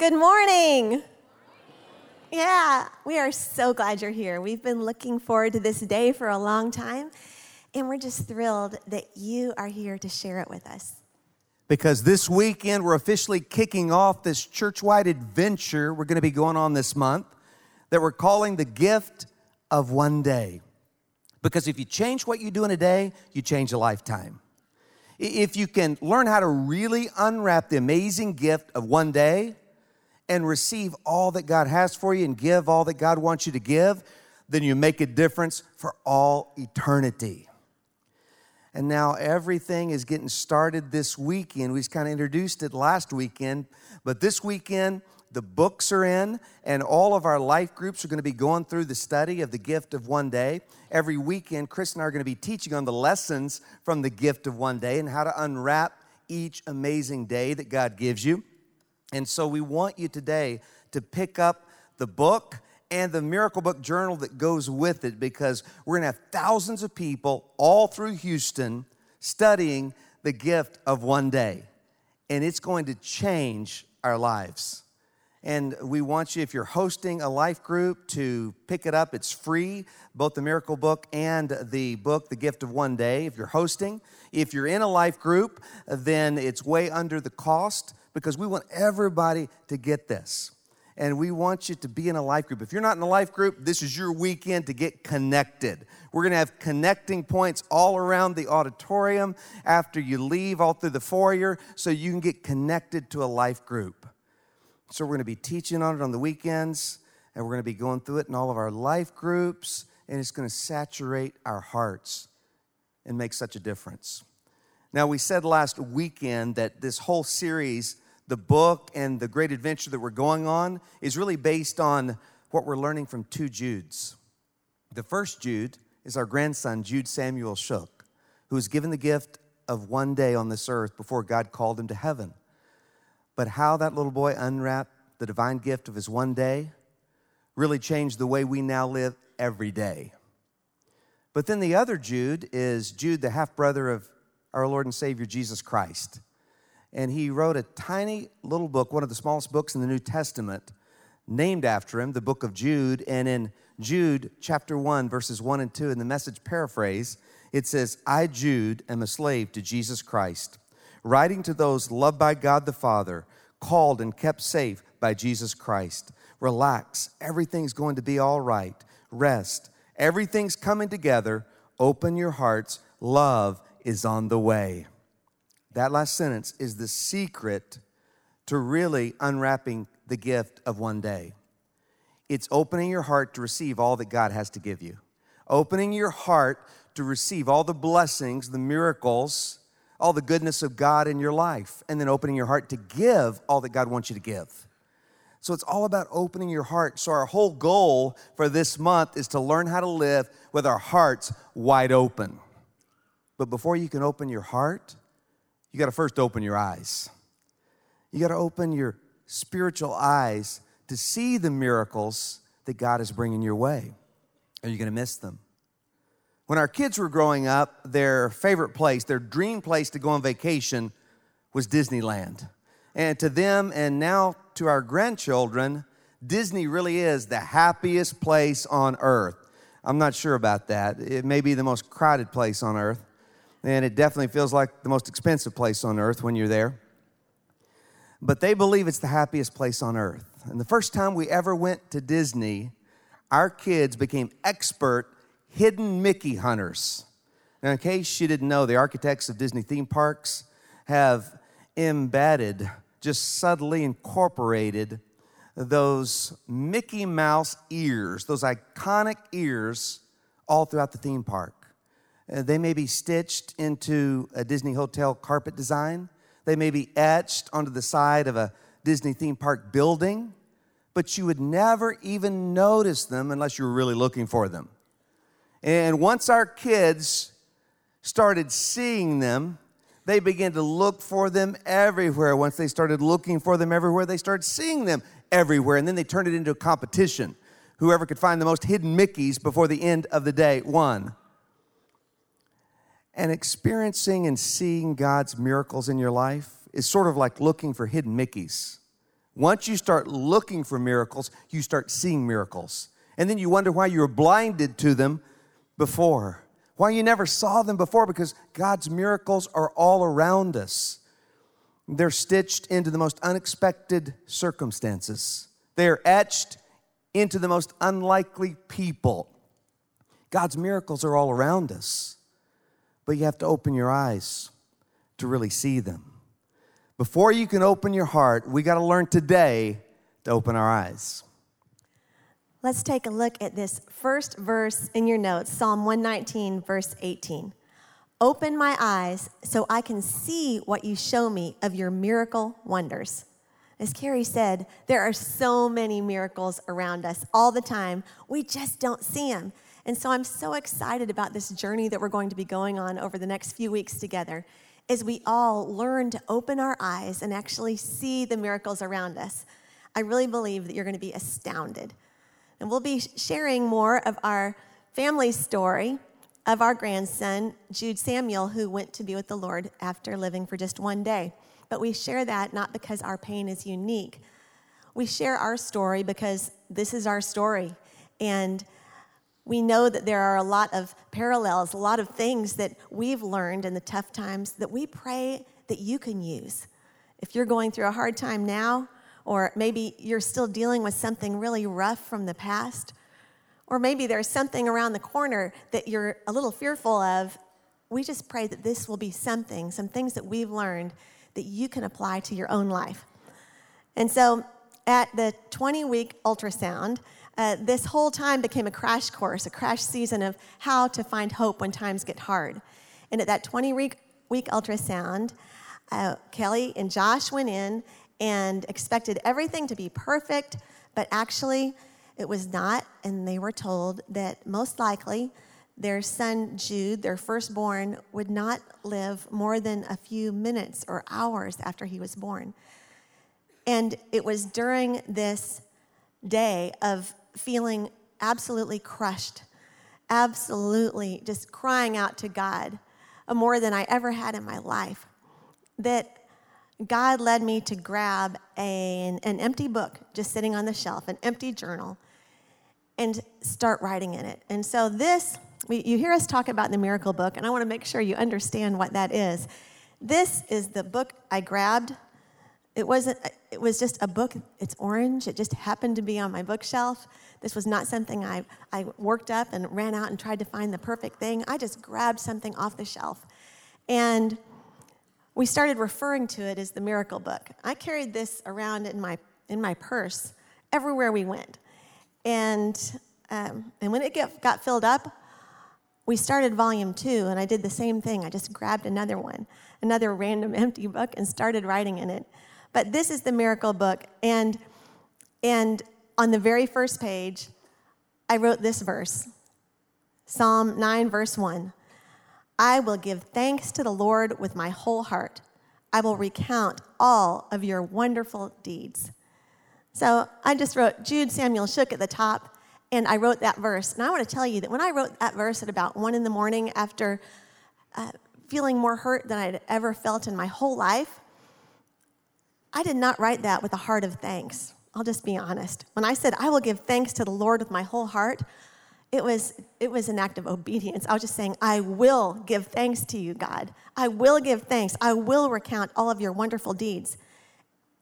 Good morning. Yeah, we are so glad you're here. We've been looking forward to this day for a long time, and we're just thrilled that you are here to share it with us. Because this weekend we're officially kicking off this church wide adventure we're going to be going on this month that we're calling the gift of one day. Because if you change what you do in a day, you change a lifetime. If you can learn how to really unwrap the amazing gift of one day, and receive all that God has for you and give all that God wants you to give, then you make a difference for all eternity. And now everything is getting started this weekend. We just kind of introduced it last weekend, but this weekend, the books are in, and all of our life groups are going to be going through the study of the gift of one day. Every weekend, Chris and I are going to be teaching on the lessons from the gift of one day and how to unwrap each amazing day that God gives you. And so we want you today to pick up the book and the miracle book journal that goes with it because we're going to have thousands of people all through Houston studying the gift of one day. And it's going to change our lives. And we want you, if you're hosting a life group, to pick it up. It's free, both the miracle book and the book, The Gift of One Day, if you're hosting. If you're in a life group, then it's way under the cost because we want everybody to get this. And we want you to be in a life group. If you're not in a life group, this is your weekend to get connected. We're going to have connecting points all around the auditorium after you leave, all through the foyer, so you can get connected to a life group. So we're going to be teaching on it on the weekends, and we're going to be going through it in all of our life groups, and it's going to saturate our hearts and make such a difference. Now, we said last weekend that this whole series, the book and the great adventure that we're going on, is really based on what we're learning from two Judes. The first Jude is our grandson, Jude Samuel Shook, who was given the gift of one day on this earth before God called him to heaven. But how that little boy unwrapped the divine gift of his one day really changed the way we now live every day. But then the other Jude is Jude, the half brother of our Lord and Savior Jesus Christ. And he wrote a tiny little book, one of the smallest books in the New Testament, named after him, the book of Jude. And in Jude chapter 1, verses 1 and 2, in the message paraphrase, it says, I, Jude, am a slave to Jesus Christ, writing to those loved by God the Father, called and kept safe by Jesus Christ. Relax, everything's going to be all right. Rest, everything's coming together. Open your hearts, love is on the way. That last sentence is the secret to really unwrapping the gift of one day. It's opening your heart to receive all that God has to give you, opening your heart to receive all the blessings, the miracles, all the goodness of God in your life, and then opening your heart to give all that God wants you to give. So it's all about opening your heart. So, our whole goal for this month is to learn how to live with our hearts wide open. But before you can open your heart, you got to first open your eyes. You got to open your spiritual eyes to see the miracles that God is bringing your way. Are you going to miss them? When our kids were growing up, their favorite place, their dream place to go on vacation was Disneyland. And to them, and now to our grandchildren, Disney really is the happiest place on earth. I'm not sure about that. It may be the most crowded place on earth and it definitely feels like the most expensive place on earth when you're there. But they believe it's the happiest place on earth. And the first time we ever went to Disney, our kids became expert hidden Mickey hunters. Now, in case you didn't know, the architects of Disney theme parks have embedded, just subtly incorporated those Mickey Mouse ears, those iconic ears, all throughout the theme park. Uh, they may be stitched into a Disney hotel carpet design. They may be etched onto the side of a Disney theme park building, but you would never even notice them unless you were really looking for them. And once our kids started seeing them, they began to look for them everywhere. Once they started looking for them everywhere, they started seeing them everywhere. And then they turned it into a competition. Whoever could find the most hidden Mickeys before the end of the day won. And experiencing and seeing God's miracles in your life is sort of like looking for hidden Mickeys Once you start looking for miracles, you start seeing miracles. And then you wonder why you were blinded to them before, why you never saw them before, because God's miracles are all around us. They're stitched into the most unexpected circumstances, they are etched into the most unlikely people. God's miracles are all around us, but you have to open your eyes to really see them. Before you can open your heart, we got to learn today to open our eyes. Let's take a look at this first verse in your notes Psalm 119, verse 18. Open my eyes so I can see what you show me of your miracle wonders. As Kerry said, there are so many miracles around us all the time. We just don't see them. And so I'm so excited about this journey that we're going to be going on over the next few weeks together as we all learn to open our eyes and actually see the miracles around us. I really believe that you're going to be astounded. And we'll be sharing more of our family story of our grandson, Jude Samuel, who went to be with the Lord after living for just one day. But we share that not because our pain is unique. We share our story because this is our story. And we know that there are a lot of parallels, a lot of things that we've learned in the tough times that we pray that you can use. If you're going through a hard time now, or maybe you're still dealing with something really rough from the past, or maybe there's something around the corner that you're a little fearful of, we just pray that this will be something, some things that we've learned that you can apply to your own life. And so at the 20 week ultrasound, uh, this whole time became a crash course, a crash season of how to find hope when times get hard. And at that 20 week, week ultrasound, uh, Kelly and Josh went in and expected everything to be perfect, but actually it was not. And they were told that most likely their son Jude, their firstborn, would not live more than a few minutes or hours after he was born. And it was during this day of feeling absolutely crushed, absolutely just crying out to God uh, more than I ever had in my life. That God led me to grab a, an empty book just sitting on the shelf, an empty journal, and start writing in it. And so, this, you hear us talk about the miracle book, and I want to make sure you understand what that is. This is the book I grabbed. It wasn't, it was just a book. It's orange. It just happened to be on my bookshelf. This was not something I, I worked up and ran out and tried to find the perfect thing. I just grabbed something off the shelf. And we started referring to it as the miracle book. I carried this around in my, in my purse everywhere we went. And, um, and when it get, got filled up, we started volume two, and I did the same thing. I just grabbed another one, another random empty book, and started writing in it. But this is the miracle book. And, and on the very first page, I wrote this verse Psalm 9, verse 1. I will give thanks to the Lord with my whole heart. I will recount all of your wonderful deeds. So I just wrote Jude Samuel Shook at the top, and I wrote that verse. And I want to tell you that when I wrote that verse at about one in the morning after uh, feeling more hurt than I'd ever felt in my whole life, I did not write that with a heart of thanks. I'll just be honest. When I said, I will give thanks to the Lord with my whole heart, it was, it was an act of obedience. I was just saying, I will give thanks to you, God. I will give thanks. I will recount all of your wonderful deeds.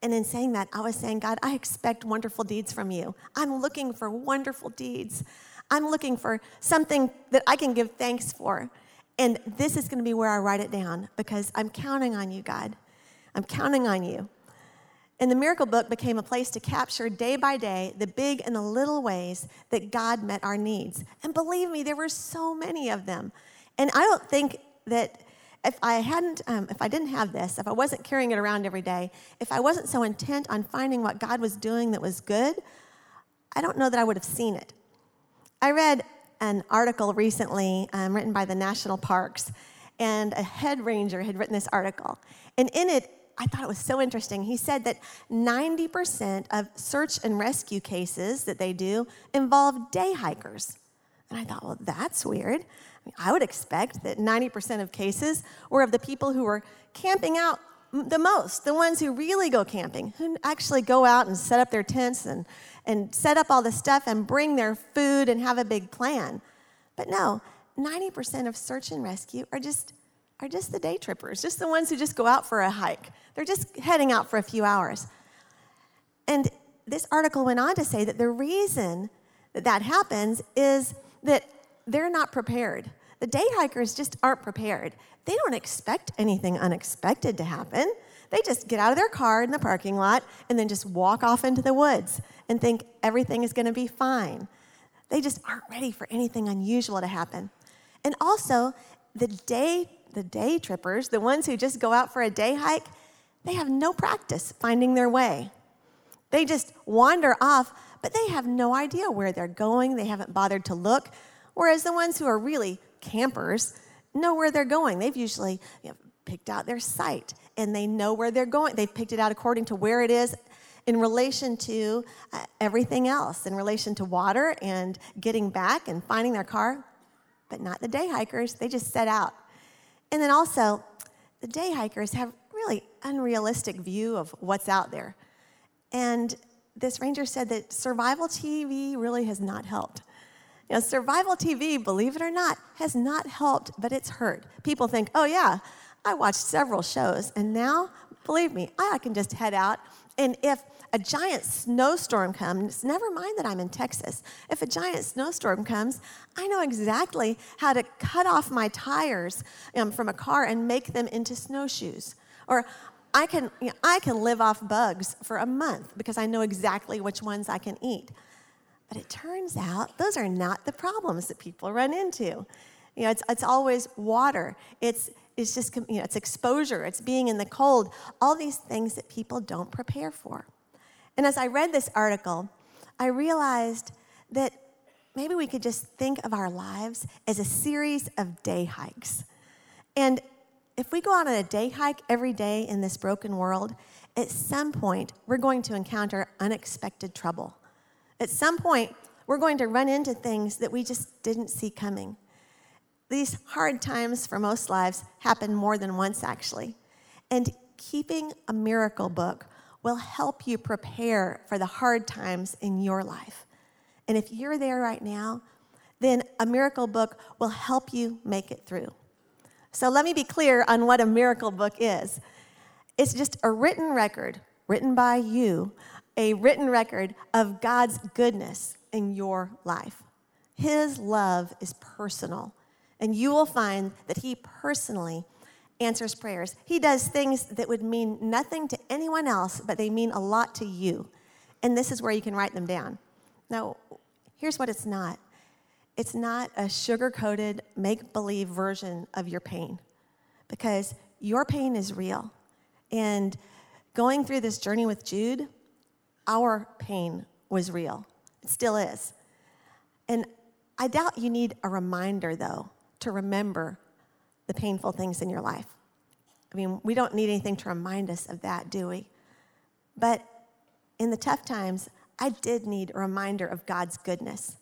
And in saying that, I was saying, God, I expect wonderful deeds from you. I'm looking for wonderful deeds. I'm looking for something that I can give thanks for. And this is going to be where I write it down because I'm counting on you, God. I'm counting on you. And the miracle book became a place to capture day by day the big and the little ways that God met our needs. And believe me, there were so many of them. And I don't think that if I hadn't, um, if I didn't have this, if I wasn't carrying it around every day, if I wasn't so intent on finding what God was doing that was good, I don't know that I would have seen it. I read an article recently um, written by the National Parks, and a head ranger had written this article. And in it, I thought it was so interesting. He said that 90% of search and rescue cases that they do involve day hikers. And I thought, well, that's weird. I, would expect that 90% of cases were of the people who were camping out the most, the ones who really go camping, who actually go out and set up their tents and, and set up all the stuff and bring their food and have a big plan. But no, 90% of search and rescue are just, are just the day trippers, just the ones who just go out for a hike. They're just heading out for a few hours. And this article went on to say that the reason that that happens is that they're not prepared. The day hikers just aren't prepared. They don't expect anything unexpected to happen. They just get out of their car in the parking lot and then just walk off into the woods and think everything is going to be fine. They just aren't ready for anything unusual to happen. And also, the day the day trippers, the ones who just go out for a day hike, they have no practice finding their way. They just wander off, but they have no idea where they're going. They haven't bothered to look. Whereas the ones who are really campers know where they're going. They've usually you know, picked out their site and they know where they're going. They've picked it out according to where it is in relation to uh, everything else, in relation to water and getting back and finding their car. But not the day hikers, they just set out. And then also, the day hikers have really unrealistic view of what's out there. And this ranger said that survival TV really has not helped. You know, survival TV, believe it or not, has not helped, but it's hurt. People think, oh, yeah, I watched several shows, and now, believe me, I can just head out. And if a giant snowstorm comes, never mind that I'm in Texas, if a giant snowstorm comes, I know exactly how to cut off my tires um, from a car and make them into snowshoes. Or I can, you know, I can live off bugs for a month because I know exactly which ones I can eat. But it turns out those are not the problems that people run into. You know, it's, it's always water. It's, it's just, you know, it's exposure. It's being in the cold. All these things that people don't prepare for. And as I read this article, I realized that maybe we could just think of our lives as a series of day hikes. And if we go out on a day hike every day in this broken world, at some point, we're going to encounter unexpected trouble. At some point, we're going to run into things that we just didn't see coming. These hard times for most lives happen more than once, actually. And keeping a miracle book will help you prepare for the hard times in your life. And if you're there right now, then a miracle book will help you make it through. So let me be clear on what a miracle book is it's just a written record written by you a written record of God's goodness in your life. His love is personal, and you will find that He personally answers prayers. He does things that would mean nothing to anyone else, but they mean a lot to you. And this is where you can write them down. Now, here's what it's not it's not a sugar coated, make believe version of your pain, because your pain is real. And going through this journey with Jude, our pain was real. It still is. And I doubt you need a reminder, though, to remember the painful things in your life. I mean, we don't need anything to remind us of that, do we? But in the tough times, I did need a reminder of God's goodness.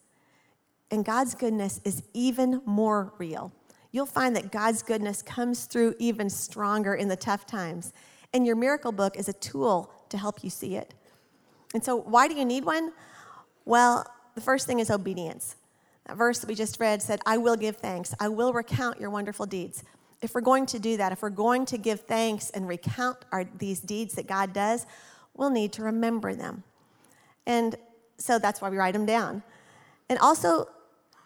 And God's goodness is even more real. You'll find that God's goodness comes through even stronger in the tough times. And your miracle book is a tool to help you see it. And so, why do you need one? Well, the first thing is obedience. That verse that we just read said, I will give thanks. I will recount your wonderful deeds. If we're going to do that, if we're going to give thanks and recount our, these deeds that God does, we'll need to remember them. And so that's why we write them down. And also,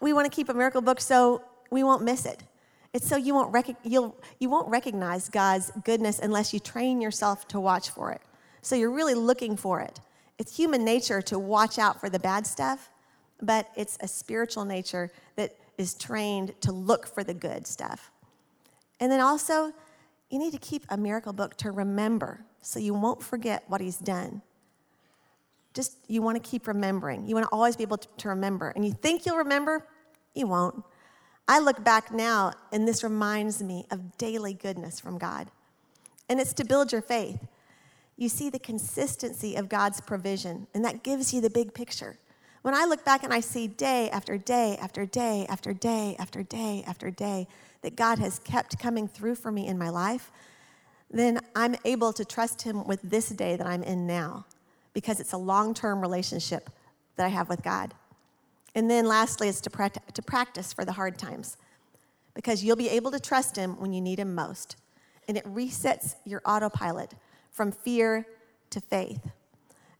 we want to keep a miracle book so we won't miss it. It's so you won't, rec- you'll, you won't recognize God's goodness unless you train yourself to watch for it. So you're really looking for it. It's human nature to watch out for the bad stuff, but it's a spiritual nature that is trained to look for the good stuff. And then also, you need to keep a miracle book to remember so you won't forget what he's done. Just, you want to keep remembering. You want to always be able to remember. And you think you'll remember, you won't. I look back now, and this reminds me of daily goodness from God. And it's to build your faith you see the consistency of God's provision, and that gives you the big picture. When I look back and I see day after day after day after day after day after day that God has kept coming through for me in my life, then I'm able to trust Him with this day that I'm in now because it's a long term relationship that I have with God. And then lastly, it's to, to practice for the hard times because you'll be able to trust Him when you need Him most. And it resets your autopilot from fear to faith.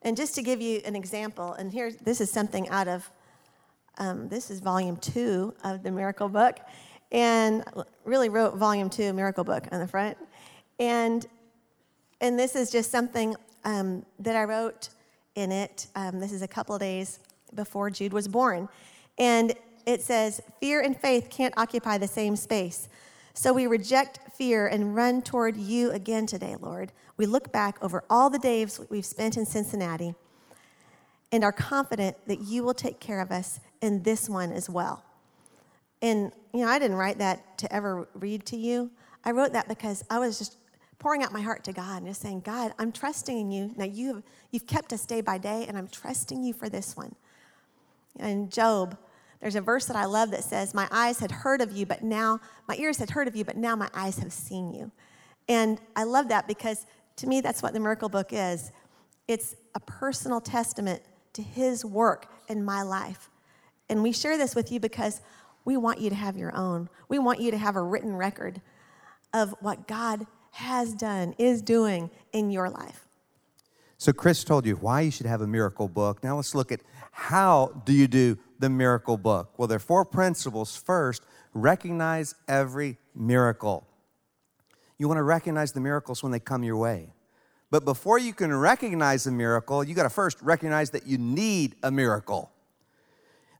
And just to give you an example, and here, this is something out of, um, this is volume two of the Miracle Book, and really wrote volume two, Miracle Book, on the front. And, and this is just something um, that I wrote in it. Um, this is a couple days before Jude was born. And it says, Fear and faith can't occupy the same space. So we reject fear and run toward you again today, Lord. We look back over all the days we've spent in Cincinnati and are confident that you will take care of us in this one as well. And, you know, I didn't write that to ever read to you. I wrote that because I was just pouring out my heart to God and just saying, God, I'm trusting in you. Now, you have, you've kept us day by day, and I'm trusting you for this one. And Job, there's a verse that I love that says, My eyes had heard of you, but now, my ears had heard of you, but now my eyes have seen you. And I love that because to me, that's what the miracle book is it's a personal testament to his work in my life. And we share this with you because we want you to have your own. We want you to have a written record of what God has done, is doing in your life. So Chris told you why you should have a miracle book. Now let's look at how do you do the miracle book? Well, there are four principles. First, recognize every miracle. You want to recognize the miracles when they come your way. But before you can recognize a miracle, you got to first recognize that you need a miracle.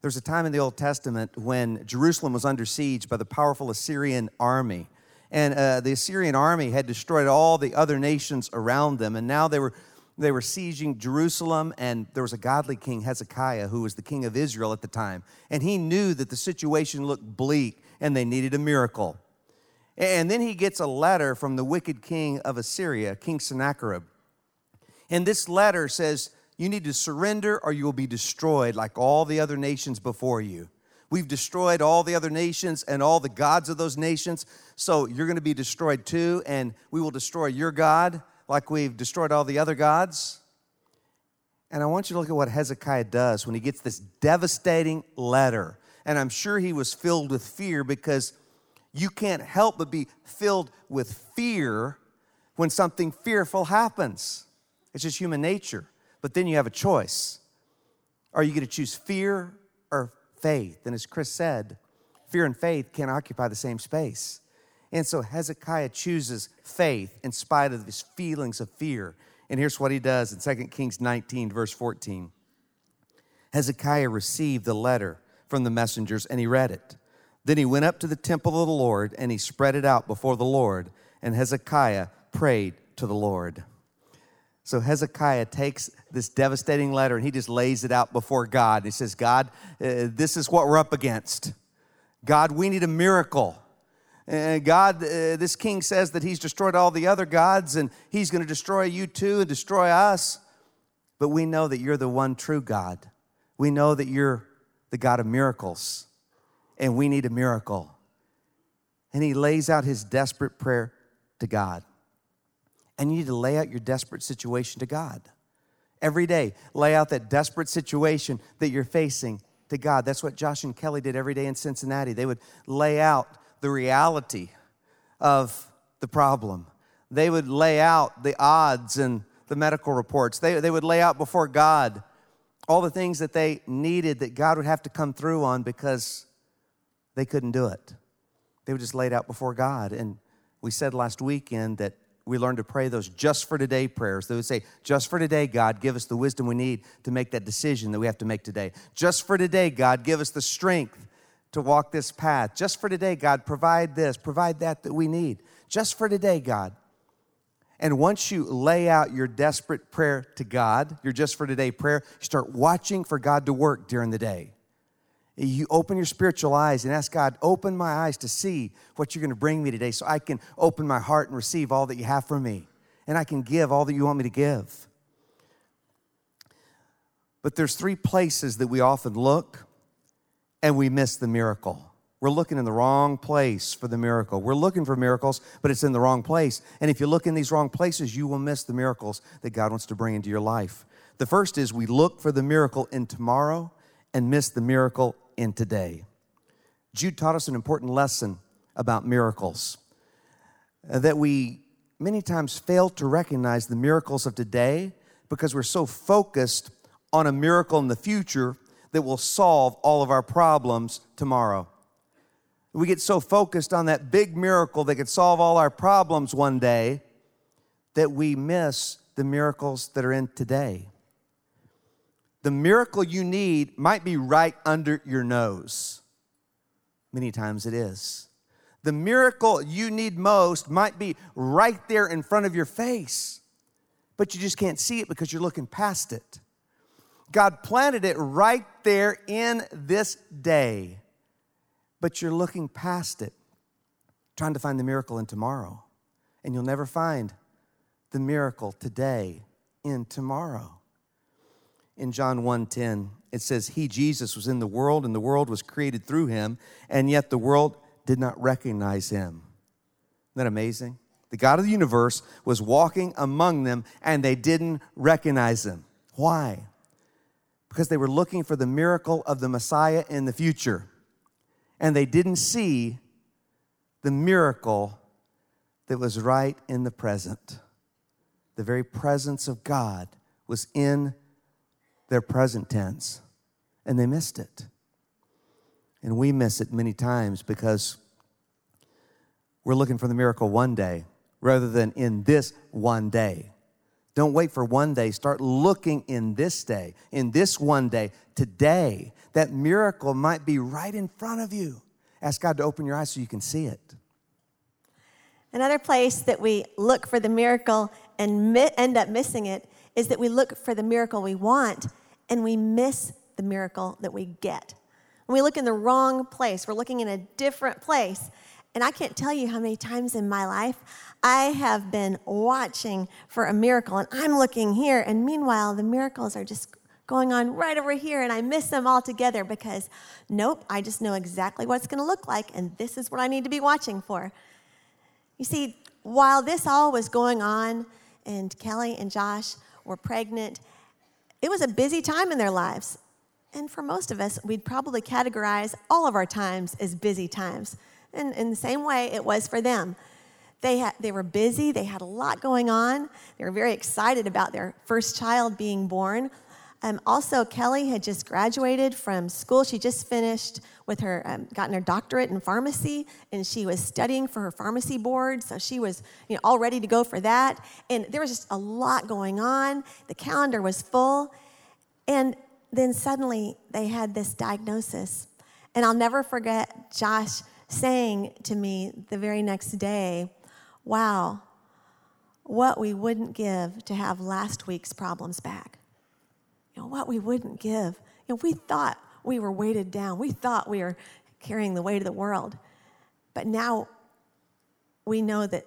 There's a time in the Old Testament when Jerusalem was under siege by the powerful Assyrian army. And uh, the Assyrian army had destroyed all the other nations around them. And now they were, they were sieging Jerusalem. And there was a godly king, Hezekiah, who was the king of Israel at the time. And he knew that the situation looked bleak and they needed a miracle. And then he gets a letter from the wicked king of Assyria, King Sennacherib. And this letter says, you need to surrender or you will be destroyed like all the other nations before you. We've destroyed all the other nations and all the gods of those nations. So you're going to be destroyed too, and we will destroy your God like we've destroyed all the other gods. And I want you to look at what Hezekiah does when he gets this devastating letter. And I'm sure he was filled with fear because you can't help but be filled with fear when something fearful happens. It's just human nature. But then you have a choice. Are you going to choose fear or faith? And as Chris said, fear and faith can't occupy the same space. And so Hezekiah chooses faith in spite of his feelings of fear. And here's what he does in 2 Kings 19, verse 14. Hezekiah received the letter from the messengers and he read it. Then he went up to the temple of the Lord and he spread it out before the Lord. And Hezekiah prayed to the Lord. So Hezekiah takes this devastating letter and he just lays it out before God. He says, God, uh, this is what we're up against. God, we need a miracle. Uh, God, uh, this king says that he's destroyed all the other gods and he's going to destroy you too and destroy us. But we know that you're the one true God. We know that you're the God of miracles and we need a miracle. And he lays out his desperate prayer to God. And you need to lay out your desperate situation to God. Every day, lay out that desperate situation that you're facing to God. That's what Josh and Kelly did every day in Cincinnati. They would lay out the reality of the problem, they would lay out the odds and the medical reports. They, they would lay out before God all the things that they needed that God would have to come through on because they couldn't do it. They were just laid out before God. And we said last weekend that we learned to pray those just for today prayers. They would say, Just for today, God, give us the wisdom we need to make that decision that we have to make today. Just for today, God, give us the strength to walk this path. Just for today, God, provide this, provide that that we need. Just for today, God. And once you lay out your desperate prayer to God, your just for today prayer, you start watching for God to work during the day. You open your spiritual eyes and ask God, open my eyes to see what you're going to bring me today so I can open my heart and receive all that you have for me. And I can give all that you want me to give. But there's three places that we often look and we miss the miracle. we're looking in the wrong place for the miracle. We're looking for miracles, but it's in the wrong place. And if you look in these wrong places, you will miss the miracles that God wants to bring into your life. The first is we look for the miracle in tomorrow and miss the miracle in today. Jude taught us an important lesson about miracles uh, that we many times fail to recognize the miracles of today because we're so focused on a miracle in the future that will solve all of our problems tomorrow. We get so focused on that big miracle that could solve all our problems one day that we miss the miracles that are in today. The miracle you need might be right under your nose. Many times it is. The miracle you need most might be right there in front of your face, but you just can't see it because you're looking past it. God planted it right there in this day but you're looking past it, trying to find the miracle in tomorrow. And you'll never find the miracle today in tomorrow. In John 1:10, it says, He, Jesus, was in the world, and the world was created through him, and yet the world did not recognize him. Isn't that amazing? The God of the universe was walking among them, and they didn't recognize him. Why? Because they were looking for the miracle of the Messiah in the future and they didn't see the miracle that was right in the present. The very presence of God was in their present tense, and they missed it. And we miss it many times because we're looking for the miracle one day rather than in this one day. Don't wait for one day. Start looking in this day, in this one day, today. That miracle might be right in front of you. Ask God to open your eyes so you can see it. Another place that we look for the miracle and mi- end up missing it is that we look for the miracle we want and we miss the miracle that we get. When we look in the wrong place, we're looking in a different place. And I can't tell you how many times in my life I have been watching for a miracle and I'm looking here, and meanwhile, the miracles are just going on right over here, and I miss them all together because, nope, I just know exactly what it's going to look like, and this is what I need to be watching for. You see, while this all was going on, and Kelly and Josh were pregnant, it was a busy time in their lives. And for most of us, we'd probably categorize all of our times as busy times. And in the same way, it was for them. They, they were busy, they had a lot going on. They were very excited about their first child being born. Um, also, Kelly had just graduated from school. She just finished with her, um, gotten her doctorate in pharmacy, and she was studying for her pharmacy board. So she was, you know, all ready to go for that. And there was just a lot going on. The calendar was full, and then suddenly they had this diagnosis. And I'll never forget Josh saying to me the very next day, "Wow, what we wouldn't give to have last week's problems back." You know, what we wouldn't give. You know, we thought we were weighted down. We thought we were carrying the weight of the world. But now we know that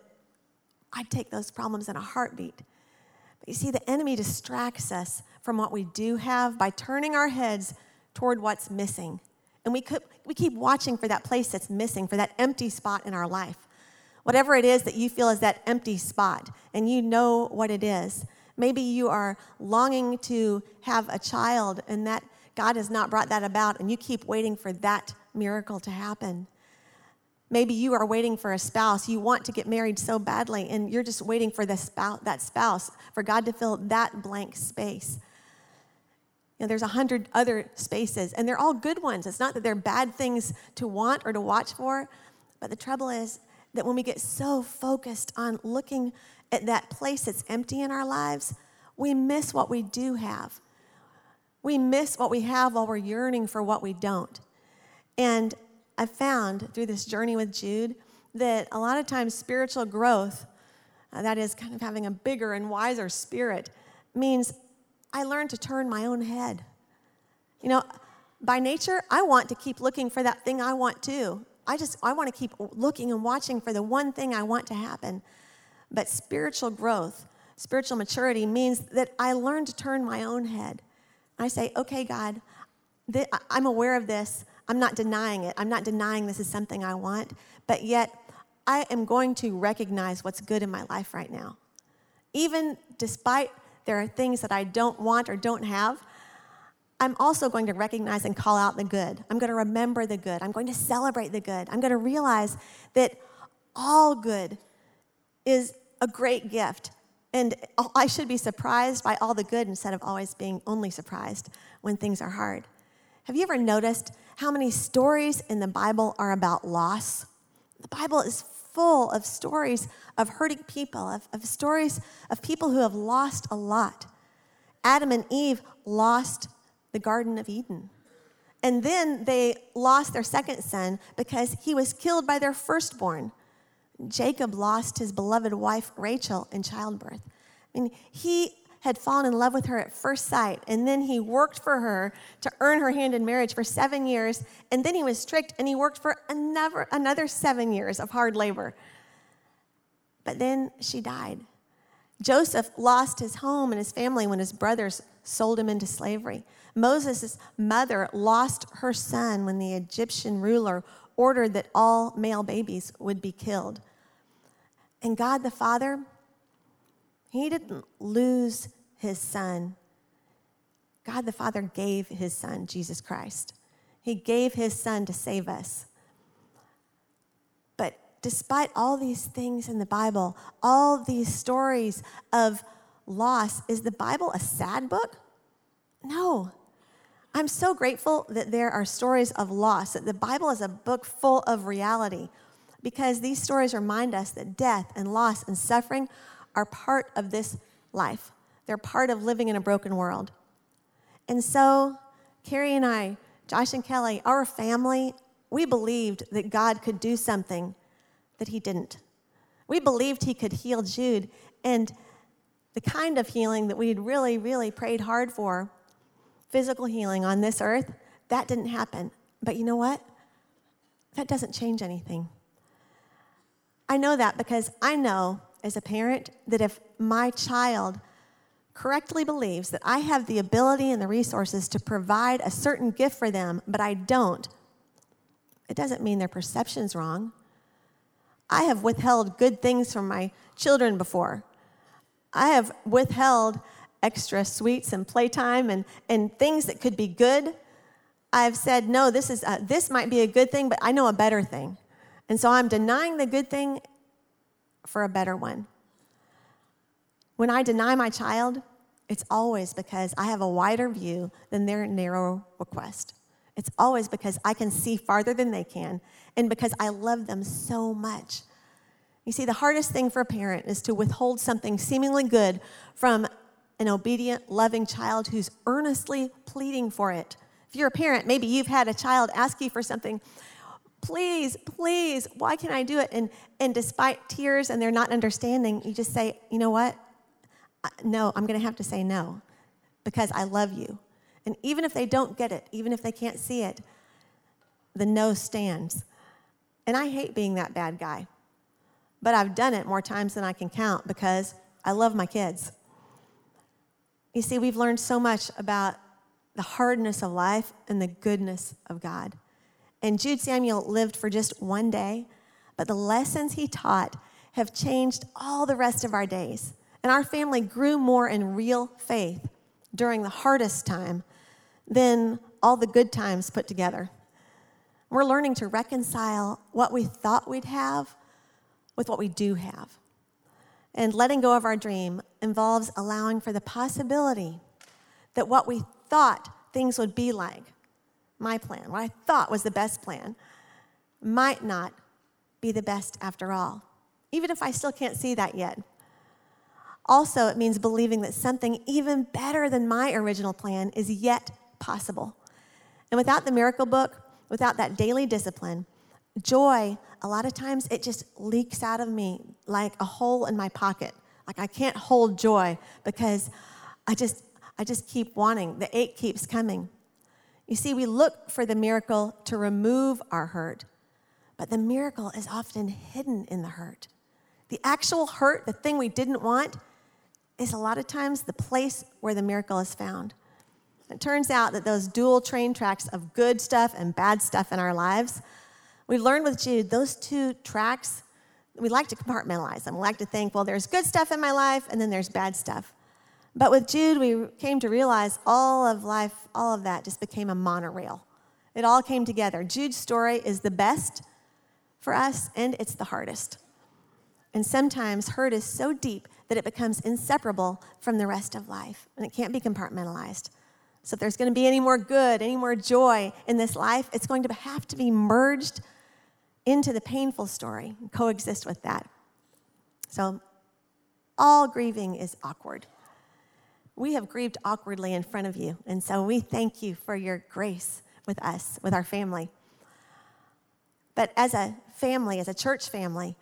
I'd take those problems in a heartbeat. But you see, the enemy distracts us from what we do have by turning our heads toward what's missing. And we, could, we keep watching for that place that's missing, for that empty spot in our life. Whatever it is that you feel is that empty spot, and you know what it is, Maybe you are longing to have a child and that God has not brought that about and you keep waiting for that miracle to happen. Maybe you are waiting for a spouse. You want to get married so badly and you're just waiting for the that spouse, for God to fill that blank space. You know, there's a hundred other spaces and they're all good ones. It's not that they're bad things to want or to watch for, but the trouble is that when we get so focused on looking at that place that's empty in our lives, we miss what we do have. We miss what we have while we're yearning for what we don't. And I found through this journey with Jude that a lot of times spiritual growth, uh, that is kind of having a bigger and wiser spirit, means I learned to turn my own head. You know, by nature, I want to keep looking for that thing I want too. I just I want to keep looking and watching for the one thing I want to happen. But spiritual growth, spiritual maturity means that I learn to turn my own head. I say, okay, God, th- I'm aware of this. I'm not denying it. I'm not denying this is something I want, but yet I am going to recognize what's good in my life right now. Even despite there are things that I don't want or don't have, I'm also going to recognize and call out the good. I'm going to remember the good. I'm going to celebrate the good. I'm going to realize that all good is a great gift. And I should be surprised by all the good instead of always being only surprised when things are hard. Have you ever noticed how many stories in the Bible are about loss? The Bible is full of stories of hurting people, of, of stories of people who have lost a lot. Adam and Eve lost the Garden of Eden. And then they lost their second son because he was killed by their firstborn. Jacob lost his beloved wife Rachel in childbirth. I mean, he had fallen in love with her at first sight, and then he worked for her to earn her hand in marriage for seven years, and then he was tricked and he worked for another, another seven years of hard labor. But then she died. Joseph lost his home and his family when his brothers sold him into slavery. Moses' mother lost her son when the Egyptian ruler ordered that all male babies would be killed. And God the Father, He didn't lose His Son. God the Father gave His Son, Jesus Christ. He gave His Son to save us. But despite all these things in the Bible, all these stories of loss, is the Bible a sad book? No. I'm so grateful that there are stories of loss, that the Bible is a book full of reality, because these stories remind us that death and loss and suffering are part of this life. They're part of living in a broken world. And so, Kerry and I, Josh and Kelly, our family, we believed that God could do something that He didn't. We believed He could heal Jude, and the kind of healing that we had really, really prayed hard for physical healing on this earth, that didn't happen. But you know what? That doesn't change anything. I know that because I know as a parent that if my child correctly believes that I have the ability and the resources to provide a certain gift for them, but I don't, it doesn't mean their perception's wrong. I have withheld good things from my children before. I have withheld extra sweets and playtime and, and things that could be good, I've said, no, this, is a, this might be a good thing, but I know a better thing. And so I'm denying the good thing for a better one. When I deny my child, it's always because I have a wider view than their narrow request. It's always because I can see farther than they can and because I love them so much. You see, the hardest thing for a parent is to withhold something seemingly good from an obedient, loving child who's earnestly pleading for it. If you're a parent, maybe you've had a child ask you for something. Please, please, why can't I do it? And, and despite tears and they're not understanding, you just say, you know what? No, I'm going to have to say no because I love you. And even if they don't get it, even if they can't see it, the no stands. And I hate being that bad guy. But I've done it more times than I can count because I love my kids. You see, we've learned so much about the hardness of life and the goodness of God. And Jude Samuel lived for just one day, but the lessons he taught have changed all the rest of our days. And our family grew more in real faith during the hardest time than all the good times put together. We're learning to reconcile what we thought we'd have with what we do have. And letting go of our dream involves allowing for the possibility that what we thought things would be like, my plan, what I thought was the best plan, might not be the best after all, even if I still can't see that yet. Also, it means believing that something even better than my original plan is yet possible. And without the miracle book, without that daily discipline, joy, a lot of times it just leaks out of me like a hole in my pocket. Like I can't hold joy because I just I just keep wanting. The ache keeps coming. You see, we look for the miracle to remove our hurt, but the miracle is often hidden in the hurt. The actual hurt, the thing we didn't want, is a lot of times the place where the miracle is found. It turns out that those dual train tracks of good stuff and bad stuff in our lives, we learned with Jude, those two tracks, we like to compartmentalize them. We like to think, well, there's good stuff in my life and then there's bad stuff. But with Jude, we came to realize all of life, all of that just became a monorail. It all came together. Jude's story is the best for us, and it's the hardest. And sometimes hurt is so deep that it becomes inseparable from the rest of life, and it can't be compartmentalized. So, if there's going to be any more good, any more joy in this life, it's going to have to be merged into the painful story and coexist with that. So, all grieving is awkward. We have grieved awkwardly in front of you, and so we thank you for your grace with us, with our family. But as a family, as a church family,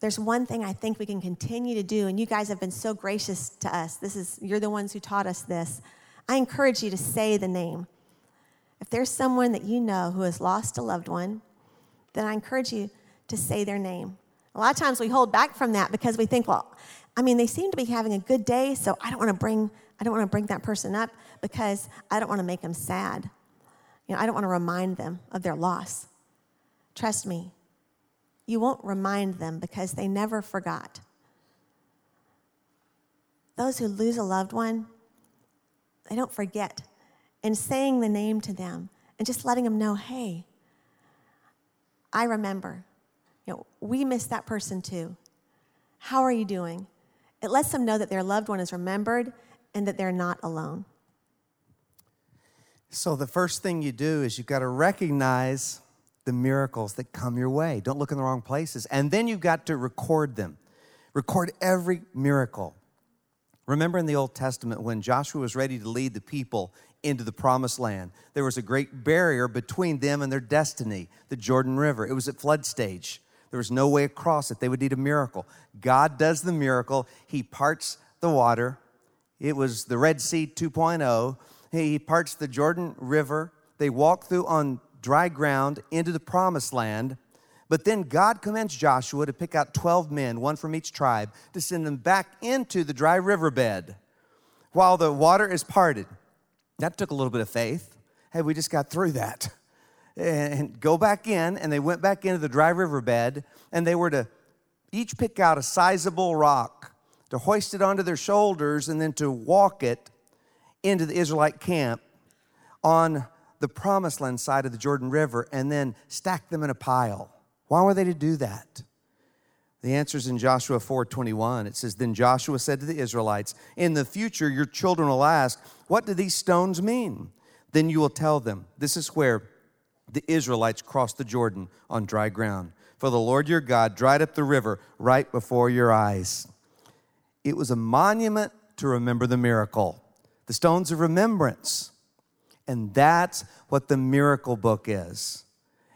there's one thing I think we can continue to do, and you guys have been so gracious to us. This is, you're the ones who taught us this. I encourage you to say the name. If there's someone that you know who has lost a loved one, then I encourage you to say their name. A lot of times we hold back from that because we think, well, I mean, they seem to be having a good day, so I don't want to bring I don't want to bring that person up because I don't want to make them sad. You know, I don't want to remind them of their loss. Trust me, you won't remind them because they never forgot. Those who lose a loved one, they don't forget. And saying the name to them and just letting them know, hey, I remember. You know, we miss that person too. How are you doing? It lets them know that their loved one is remembered and that they're not alone. So, the first thing you do is you've got to recognize the miracles that come your way. Don't look in the wrong places. And then you've got to record them, record every miracle. Remember in the Old Testament when Joshua was ready to lead the people into the promised land, there was a great barrier between them and their destiny, the Jordan River. It was at flood stage. There was no way across it. They would need a miracle. God does the miracle. He parts the water. It was the Red Sea 2.0. He parts the Jordan River. They walk through on dry ground into the promised land. But then God commands Joshua to pick out 12 men, one from each tribe, to send them back into the dry riverbed while the water is parted. That took a little bit of faith. Hey, we just got through that. And go back in, and they went back into the dry riverbed, and they were to each pick out a sizable rock to hoist it onto their shoulders and then to walk it into the Israelite camp on the promised land side of the Jordan River and then stack them in a pile. Why were they to do that? The answer is in Joshua 4:21. It says, "Then Joshua said to the Israelites, In the future your children will ask, What do these stones mean? Then you will tell them, This is where the Israelites crossed the Jordan on dry ground. For the Lord your God dried up the river right before your eyes. It was a monument to remember the miracle, the stones of remembrance. And that's what the miracle book is.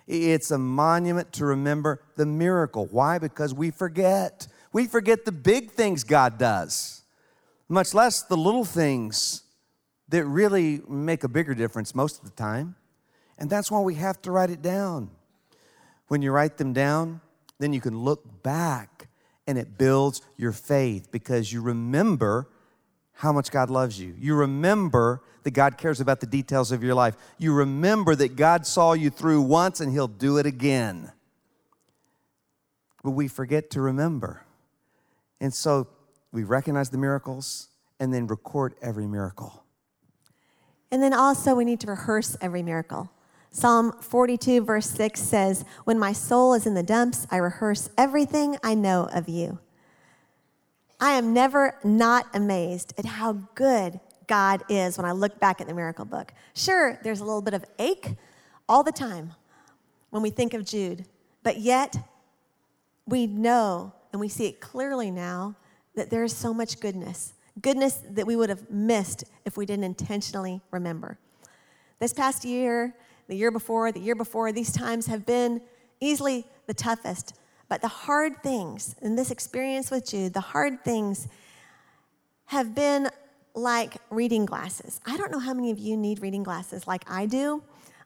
It's a monument to remember the miracle. Why? Because we forget. We forget the big things God does, much less the little things that really make a bigger difference most of the time. And that's why we have to write it down. When you write them down, then you can look back and it builds your faith because you remember how much God loves you. You remember that God cares about the details of your life. You remember that God saw you through once and He'll do it again. But we forget to remember. And so we recognize the miracles and then record every miracle. And then also, we need to rehearse every miracle. Psalm 42, verse 6 says, When my soul is in the dumps, I rehearse everything I know of you. I am never not amazed at how good God is when I look back at the miracle book. Sure, there's a little bit of ache all the time when we think of Jude, but yet we know and we see it clearly now that there is so much goodness, goodness that we would have missed if we didn't intentionally remember. This past year, the year before, the year before, these times have been easily the toughest but the hard things, in this experience with Jude, the hard things have been like reading glasses. I don't know how many of you need reading glasses like I do.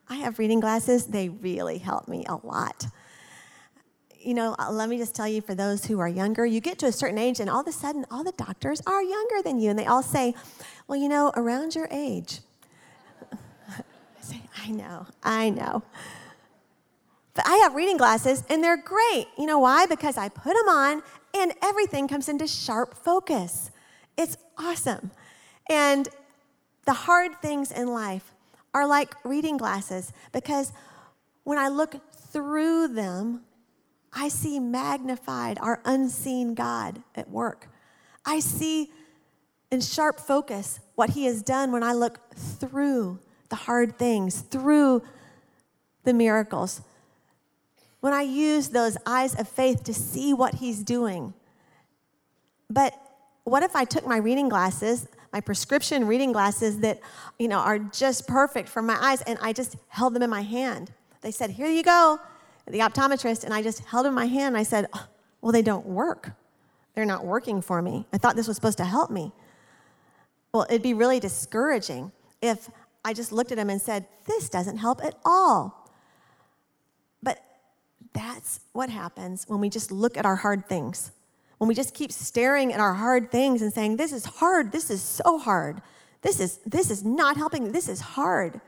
I have reading glasses, they really help me a lot. You know, uh, let me just tell you for those who are younger, you get to a certain age and all of a sudden all the doctors are younger than you and they all say, well, you know, around your age, I say, I know, I know. I have reading glasses and they're great. You know why? Because I put them on and everything comes into sharp focus. It's awesome. And the hard things in life are like reading glasses because when I look through them, I see magnified our unseen God at work. I see in sharp focus what He has done when I look through the hard things, through the miracles. When I use those eyes of faith to see what He's doing. But what if I took my reading glasses, my prescription reading glasses that, you know, are just perfect for my eyes, and I just held them in my hand? They said, Here you go, the optometrist, and I just held them in my hand. And I said, oh, Well, they don't work. They're not working for me. I thought this was supposed to help me. Well, it'd be really discouraging if I just looked at them and said, This doesn't help at all. That's what happens when we just look at our hard things. When we just keep staring at our hard things and saying, This is hard, this is so hard, this is, this is not helping, this is hard.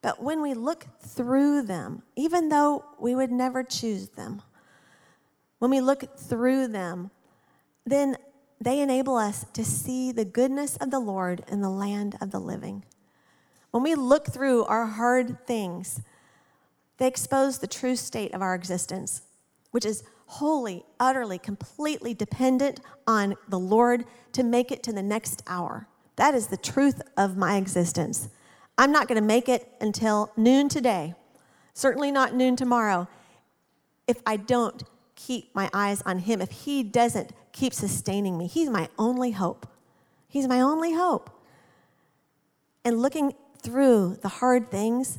But when we look through them, even though we would never choose them, when we look through them, then they enable us to see the goodness of the Lord in the land of the living. When we look through our hard things, they expose the true state of our existence, which is wholly, utterly, completely dependent on the Lord to make it to the next hour. That is the truth of my existence. I'm not going to make it until noon today, certainly not noon tomorrow, if I don't keep my eyes on Him, if He doesn't keep sustaining me. He's my only hope. He's my only hope. And looking through the hard things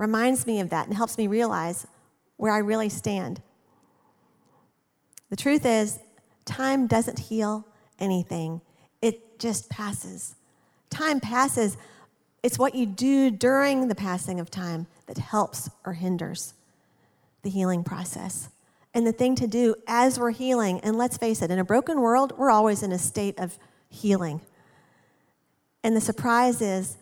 reminds me of that and helps me realize where I really stand. The truth is, time doesn't heal anything, it just passes. Time passes it's what you do during the passing of time that helps or hinders the healing process. And the thing to do as we're healing, and let's face it, in a broken world, we're always in a state of healing. And the surprise is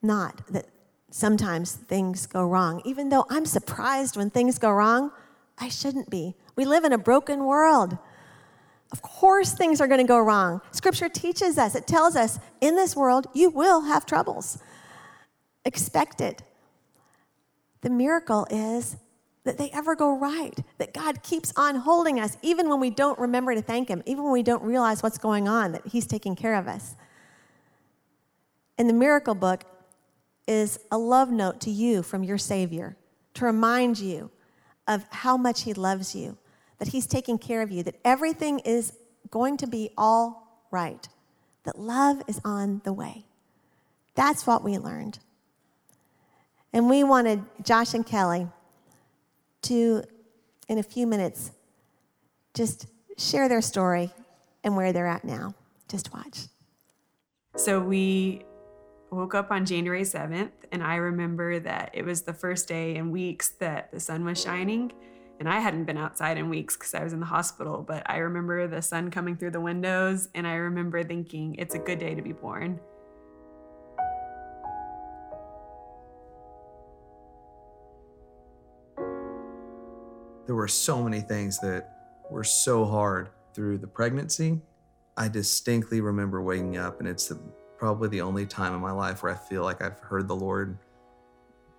not that sometimes things go wrong. Even though I'm surprised when things go wrong, I shouldn't be. We live in a broken world. Of course, things are going to go wrong. Scripture teaches us, it tells us in this world, you will have troubles. Expect it. The miracle is that they ever go right, that God keeps on holding us, even when we don't remember to thank Him, even when we don't realize what's going on, that He's taking care of us. In the miracle book is a love note to you from your Savior to remind you of how much He loves you that He's taking care of you, that everything is going to be all right, that love is on the way. That's what we learned. And we wanted Josh and Kelly to, in a few minutes, just share their story and where they're at now. Just watch. So we woke up on January 7th, and I remember that it was the first day in weeks that the sun was shining. And I hadn't been outside in weeks because I was in the hospital, but I remember the sun coming through the windows, and I remember thinking, it's a good day to be born. There were so many things that were so hard through the pregnancy. I distinctly remember waking up, and it's the, probably the only time in my life where I feel like I've heard the Lord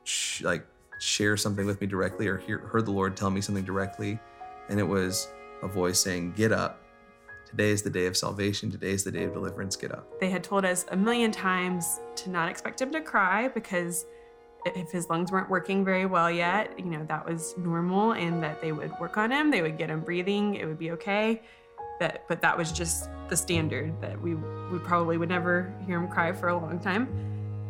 sh- like share something with me directly or hear, heard the Lord tell me something directly. And it was a voice saying, Get up. Today is the day of salvation. Today is the day of deliverance. Get up. They had told us a million times to not expect him to cry because if his lungs weren't working very well yet, you know, that was normal and that they would work on him. They would get him breathing. It would be okay. That, but that was just the standard that we, we probably would never hear him cry for a long time.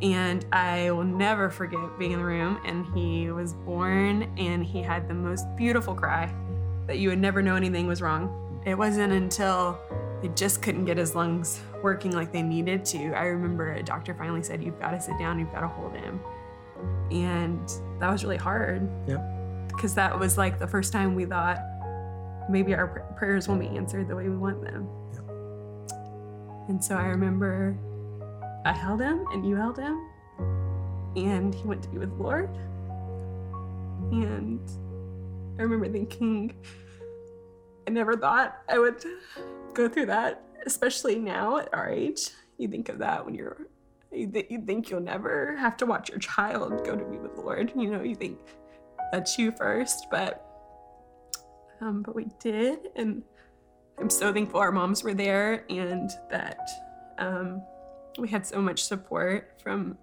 And I will never forget being in the room and he was born and he had the most beautiful cry that you would never know anything was wrong. It wasn't until they just couldn't get his lungs working like they needed to. I remember a doctor finally said, You've got to sit down, you've got to hold him. And that was really hard. Yeah. Because that was like the first time we thought maybe our pr- prayers won't be answered the way we want them. And so I remember I held him and you held him. and he went to be with the Lord. And I remember thinking, I never thought I would go through that, especially now at our age. You think of that when you're, you, th- you think you'll never have to watch your child go to be with the Lord. You know, you think that's you first, but um, but we did, and I'm so thankful our moms were there and that um, we had so much support from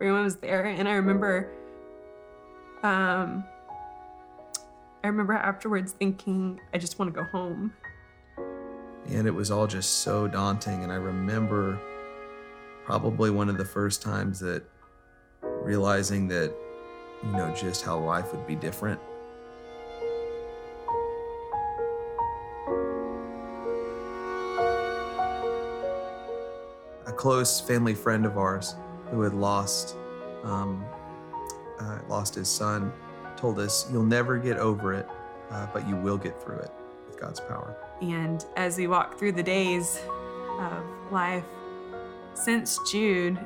everyone was there. And I remember, um, I remember afterwards thinking, I just want to go home. And it was all just so daunting. And I remember probably one of the first times that realizing that, you know, just how life would be different. Close family friend of ours who had lost um, uh, lost his son told us, "You'll never get over it, uh, but you will get through it with God's power." And as we walk through the days of life since Jude,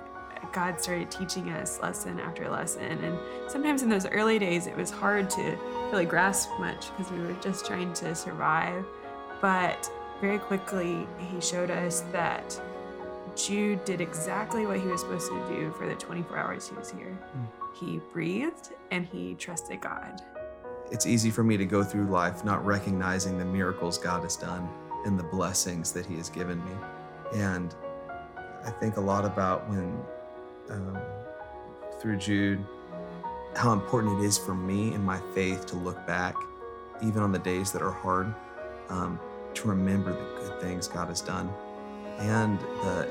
God started teaching us lesson after lesson. And sometimes in those early days, it was hard to really grasp much because we were just trying to survive. But very quickly, He showed us that Jude did exactly what he was supposed to do for the 24 hours he was here. He breathed and he trusted God. It's easy for me to go through life not recognizing the miracles God has done and the blessings that He has given me. And I think a lot about when, um, through Jude, how important it is for me and my faith to look back, even on the days that are hard, um, to remember the good things God has done, and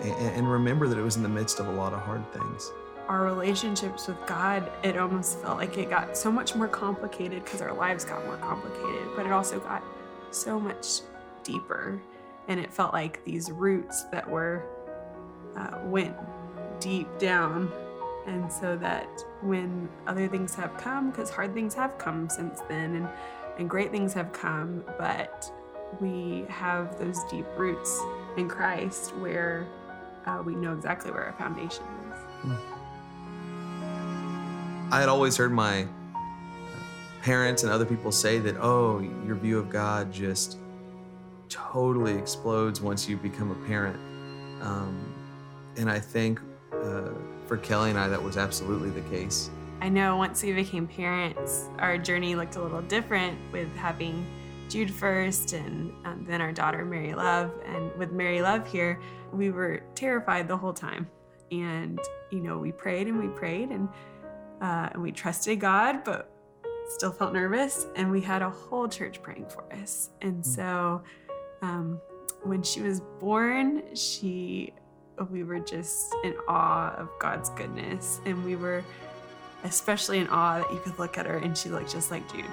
and and remember that it was in the midst of a lot of hard things. Our relationships with God, it almost felt like it got so much more complicated because our lives got more complicated, but it also got so much deeper. And it felt like these roots that were, uh, went deep down. And so that when other things have come, because hard things have come since then, and, and great things have come, but we have those deep roots in Christ where uh, we know exactly where our foundation is. I had always heard my parents and other people say that, oh, your view of God just totally explodes once you become a parent. Um, and I think uh, for Kelly and I, that was absolutely the case. I know once we became parents, our journey looked a little different with having Jude first and um, then our daughter Mary Love. And with Mary Love here, we were terrified the whole time. And, you know, we prayed and we prayed and, uh, and we trusted God, but still felt nervous. And we had a whole church praying for us. And so um, when she was born, she we were just in awe of God's goodness. And we were especially in awe that you could look at her and she looked just like Jude.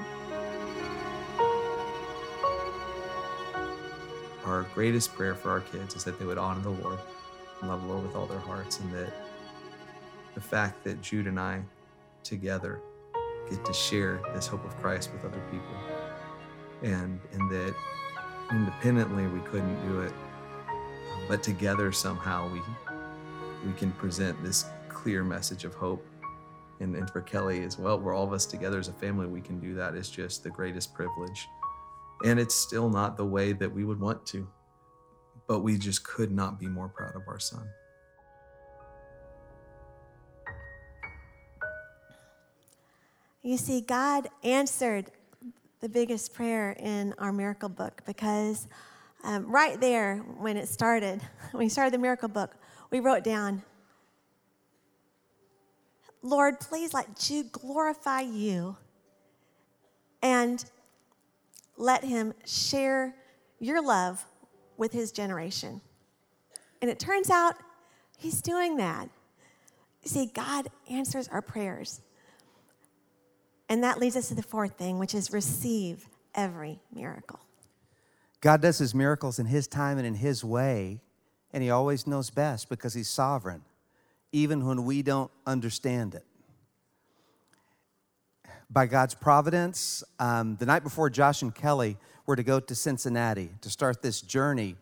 Our greatest prayer for our kids is that they would honor the Lord and love the Lord with all their hearts, and that the fact that Jude and I together get to share this hope of Christ with other people, and and that independently we couldn't do it, but together somehow we we can present this clear message of hope. And, and for Kelly as well, we're all of us together as a family, we can do that is just the greatest privilege. And it's still not the way that we would want to, but we just could not be more proud of our son. You see, God answered the biggest prayer in our miracle book because um, right there, when it started, when we started the miracle book, we wrote down, Lord, please let Jude glorify you and let him share your love with his generation. And it turns out he's doing that. You see, God answers our prayers. And that leads us to the fourth thing, which is receive every miracle. God does his miracles in his time and in his way, and he always knows best because he's sovereign, even when we don't understand it. By God's providence, um, the night before Josh and Kelly were to go to Cincinnati to start this journey,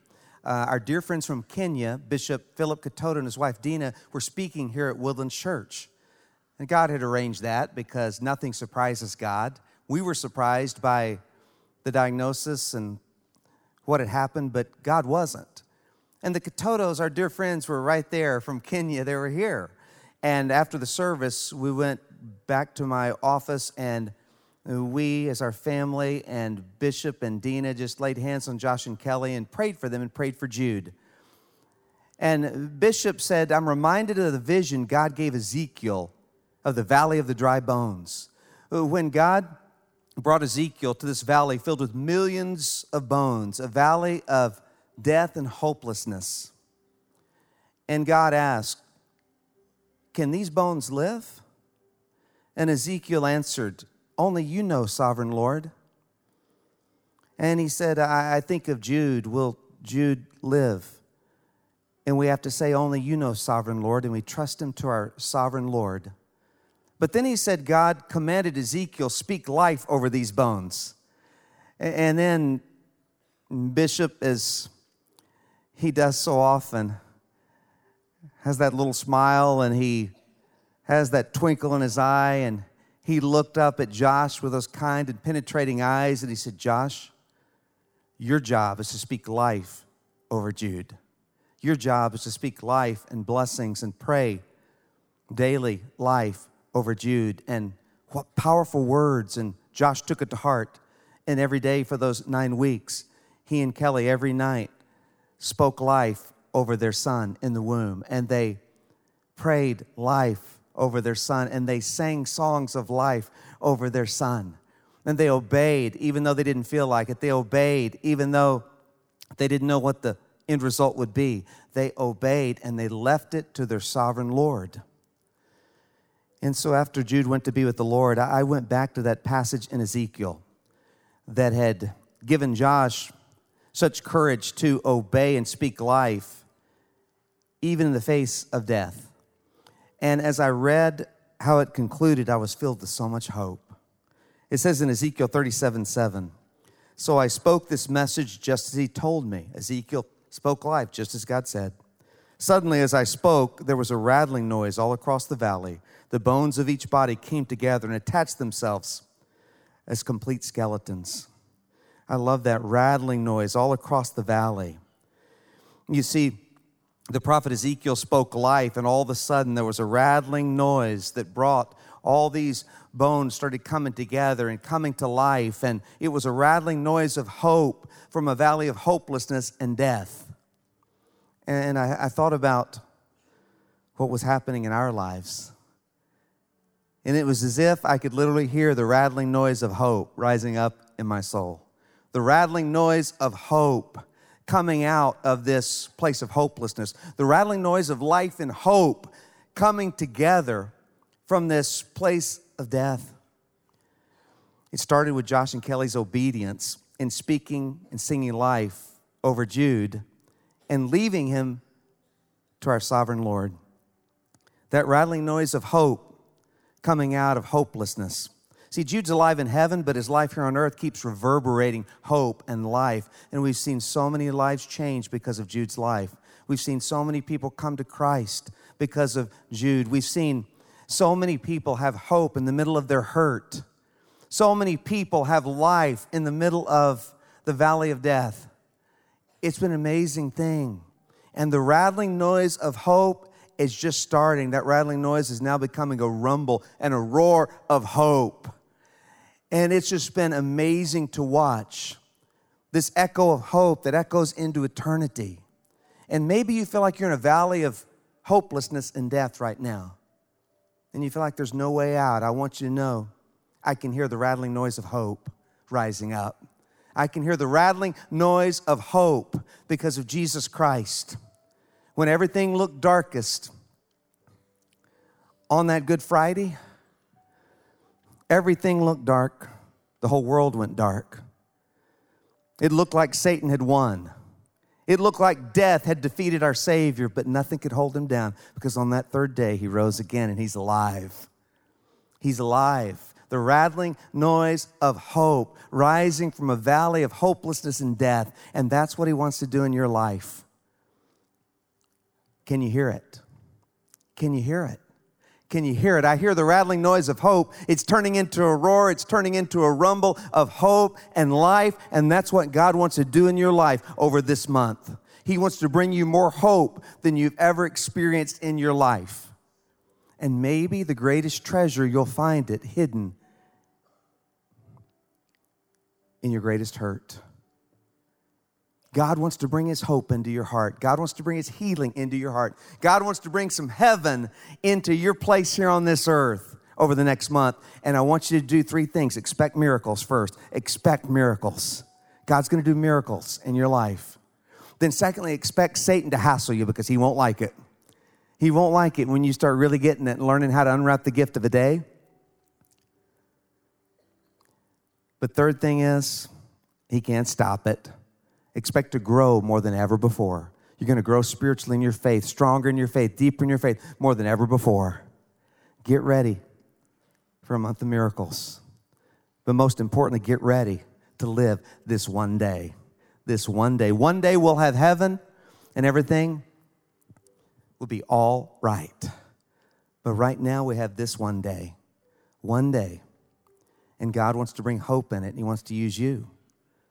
uh, our dear friends from Kenya, Bishop Philip Katoto and his wife Dina, were speaking here at Woodland Church. And God had arranged that because nothing surprises God. We were surprised by the diagnosis and what had happened, but God wasn't. And the Katotos, our dear friends, were right there from Kenya. They were here. And after the service, we went back to my office, and we, as our family, and Bishop and Dina just laid hands on Josh and Kelly and prayed for them and prayed for Jude. And Bishop said, I'm reminded of the vision God gave Ezekiel of the valley of the dry bones. When God brought Ezekiel to this valley filled with millions of bones, a valley of death and hopelessness. And God asked, Can these bones live? And Ezekiel answered, Only you know, sovereign Lord. And he said, I, I think of Jude. Will Jude live? And we have to say, Only you know, sovereign Lord. And we trust him to our sovereign Lord. But then he said, God commanded Ezekiel, speak life over these bones. And then Bishop, as he does so often, has that little smile and he has that twinkle in his eye. And he looked up at Josh with those kind and penetrating eyes and he said, Josh, your job is to speak life over Jude. Your job is to speak life and blessings and pray daily life over Jude. And what powerful words. And Josh took it to heart. And every day for those nine weeks, he and Kelly every night spoke life over their son in the womb. And they prayed life over their son. And they sang songs of life over their son. And they obeyed, even though they didn't feel like it. They obeyed, even though they didn't know what the end result would be. They obeyed and they left it to their sovereign Lord. And so after Jude went to be with the Lord, I went back to that passage in Ezekiel that had given Josh such courage to obey and speak life, even in the face of death. And as I read how it concluded, I was filled with so much hope. It says in Ezekiel 37 7, So I spoke this message just as he told me. Ezekiel spoke life, just as God said. Suddenly, as I spoke, there was a rattling noise all across the valley the bones of each body came together and attached themselves as complete skeletons. I love that rattling noise all across the valley. You see, the prophet Ezekiel spoke life, and all of a sudden there was a rattling noise that brought all these bones started coming together and coming to life. And it was a rattling noise of hope from a valley of hopelessness and death. And I, I thought about what was happening in our lives and it was as if I could literally hear the rattling noise of hope rising up in my soul. The rattling noise of hope coming out of this place of hopelessness. The rattling noise of life and hope coming together from this place of death. It started with Josh and Kelly's obedience in speaking and singing life over Jude and leaving him to our sovereign Lord. That rattling noise of hope coming out of hopelessness. See, Jude's alive in heaven, but his life here on earth keeps reverberating hope and life. And we've seen so many lives change because of Jude's life. We've seen so many people come to Christ because of Jude. We've seen so many people have hope in the middle of their hurt. So many people have life in the middle of the valley of death. It's been an amazing thing. And the rattling noise of hope is just starting. That rattling noise is now becoming a rumble and a roar of hope. And it's just been amazing to watch this echo of hope that echoes into eternity. And maybe you feel like you're in a valley of hopelessness and death right now. And you feel like there's no way out. I want you to know I can hear the rattling noise of hope rising up. I can hear the rattling noise of hope because of Jesus Christ when everything looked darkest on that Good Friday, everything looked dark. The whole world went dark. It looked like Satan had won. It looked like death had defeated our Savior, but nothing could hold him down because on that third day he rose again and he's alive. He's alive. The rattling noise of hope rising from a valley of hopelessness and death. And that's what he wants to do in your life. Can you hear it? Can you hear it? Can you hear it? I hear the rattling noise of hope. It's turning into a roar, it's turning into a rumble of hope and life, and that's what God wants to do in your life over this month. He wants to bring you more hope than you've ever experienced in your life. And maybe the greatest treasure, you'll find it hidden in your greatest hurt. God wants to bring his hope into your heart. God wants to bring his healing into your heart. God wants to bring some heaven into your place here on this earth over the next month. And I want you to do three things expect miracles first. Expect miracles. God's going to do miracles in your life. Then, secondly, expect Satan to hassle you because he won't like it. He won't like it when you start really getting it and learning how to unwrap the gift of a day. But third thing is, he can't stop it. Expect to grow more than ever before. You're going to grow spiritually in your faith, stronger in your faith, deeper in your faith, more than ever before. Get ready for a month of miracles. But most importantly, get ready to live this one day. This one day. One day we'll have heaven and everything will be all right. But right now we have this one day. One day. And God wants to bring hope in it, and He wants to use you.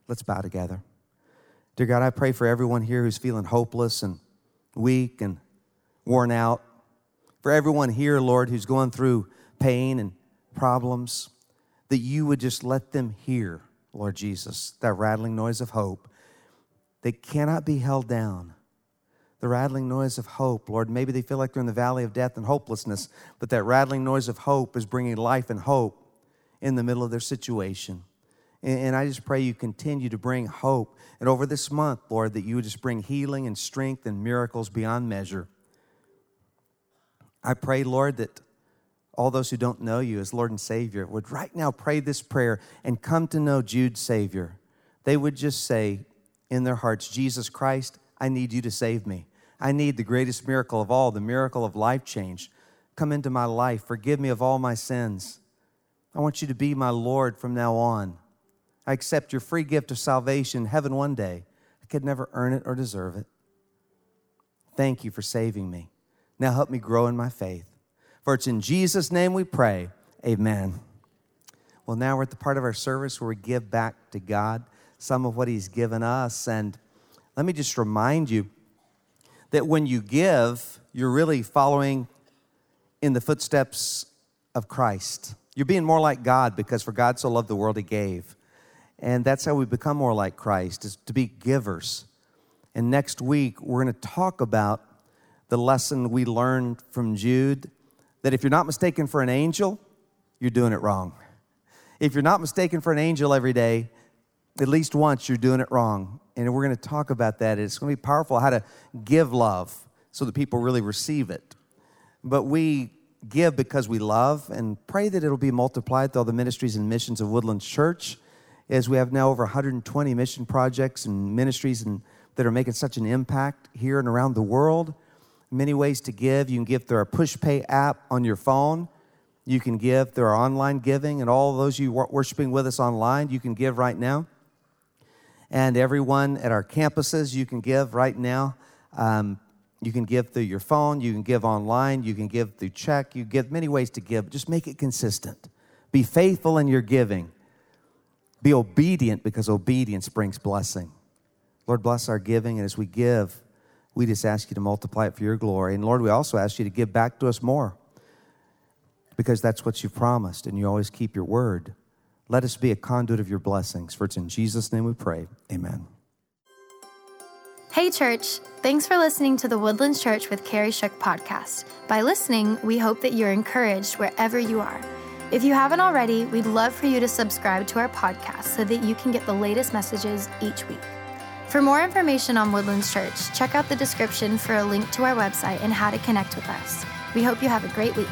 Let's bow together. Dear God, I pray for everyone here who's feeling hopeless and weak and worn out. For everyone here, Lord, who's going through pain and problems, that you would just let them hear, Lord Jesus, that rattling noise of hope that cannot be held down. The rattling noise of hope, Lord. Maybe they feel like they're in the valley of death and hopelessness, but that rattling noise of hope is bringing life and hope in the middle of their situation. And I just pray you continue to bring hope. And over this month, Lord, that you would just bring healing and strength and miracles beyond measure. I pray, Lord, that all those who don't know you as Lord and Savior would right now pray this prayer and come to know Jude's Savior. They would just say in their hearts, Jesus Christ, I need you to save me. I need the greatest miracle of all, the miracle of life change. Come into my life. Forgive me of all my sins. I want you to be my Lord from now on. I accept your free gift of salvation, heaven one day. I could never earn it or deserve it. Thank you for saving me. Now help me grow in my faith. For it's in Jesus' name we pray. Amen. Well, now we're at the part of our service where we give back to God some of what He's given us. And let me just remind you that when you give, you're really following in the footsteps of Christ. You're being more like God because for God so loved the world, He gave. And that's how we become more like Christ, is to be givers. And next week, we're going to talk about the lesson we learned from Jude that if you're not mistaken for an angel, you're doing it wrong. If you're not mistaken for an angel every day, at least once you're doing it wrong. And we're going to talk about that. It's going to be powerful how to give love so that people really receive it. But we give because we love and pray that it'll be multiplied through all the ministries and missions of Woodlands Church as we have now over 120 mission projects and ministries and, that are making such an impact here and around the world. Many ways to give. You can give through our PushPay app on your phone. You can give through our online giving, and all those you worshiping with us online, you can give right now. And everyone at our campuses, you can give right now. Um, you can give through your phone, you can give online, you can give through check, you give many ways to give. Just make it consistent. Be faithful in your giving. Be obedient because obedience brings blessing. Lord, bless our giving. And as we give, we just ask you to multiply it for your glory. And Lord, we also ask you to give back to us more because that's what you've promised and you always keep your word. Let us be a conduit of your blessings. For it's in Jesus' name we pray. Amen. Hey, church. Thanks for listening to the Woodlands Church with Kerry Shook podcast. By listening, we hope that you're encouraged wherever you are. If you haven't already, we'd love for you to subscribe to our podcast so that you can get the latest messages each week. For more information on Woodlands Church, check out the description for a link to our website and how to connect with us. We hope you have a great week.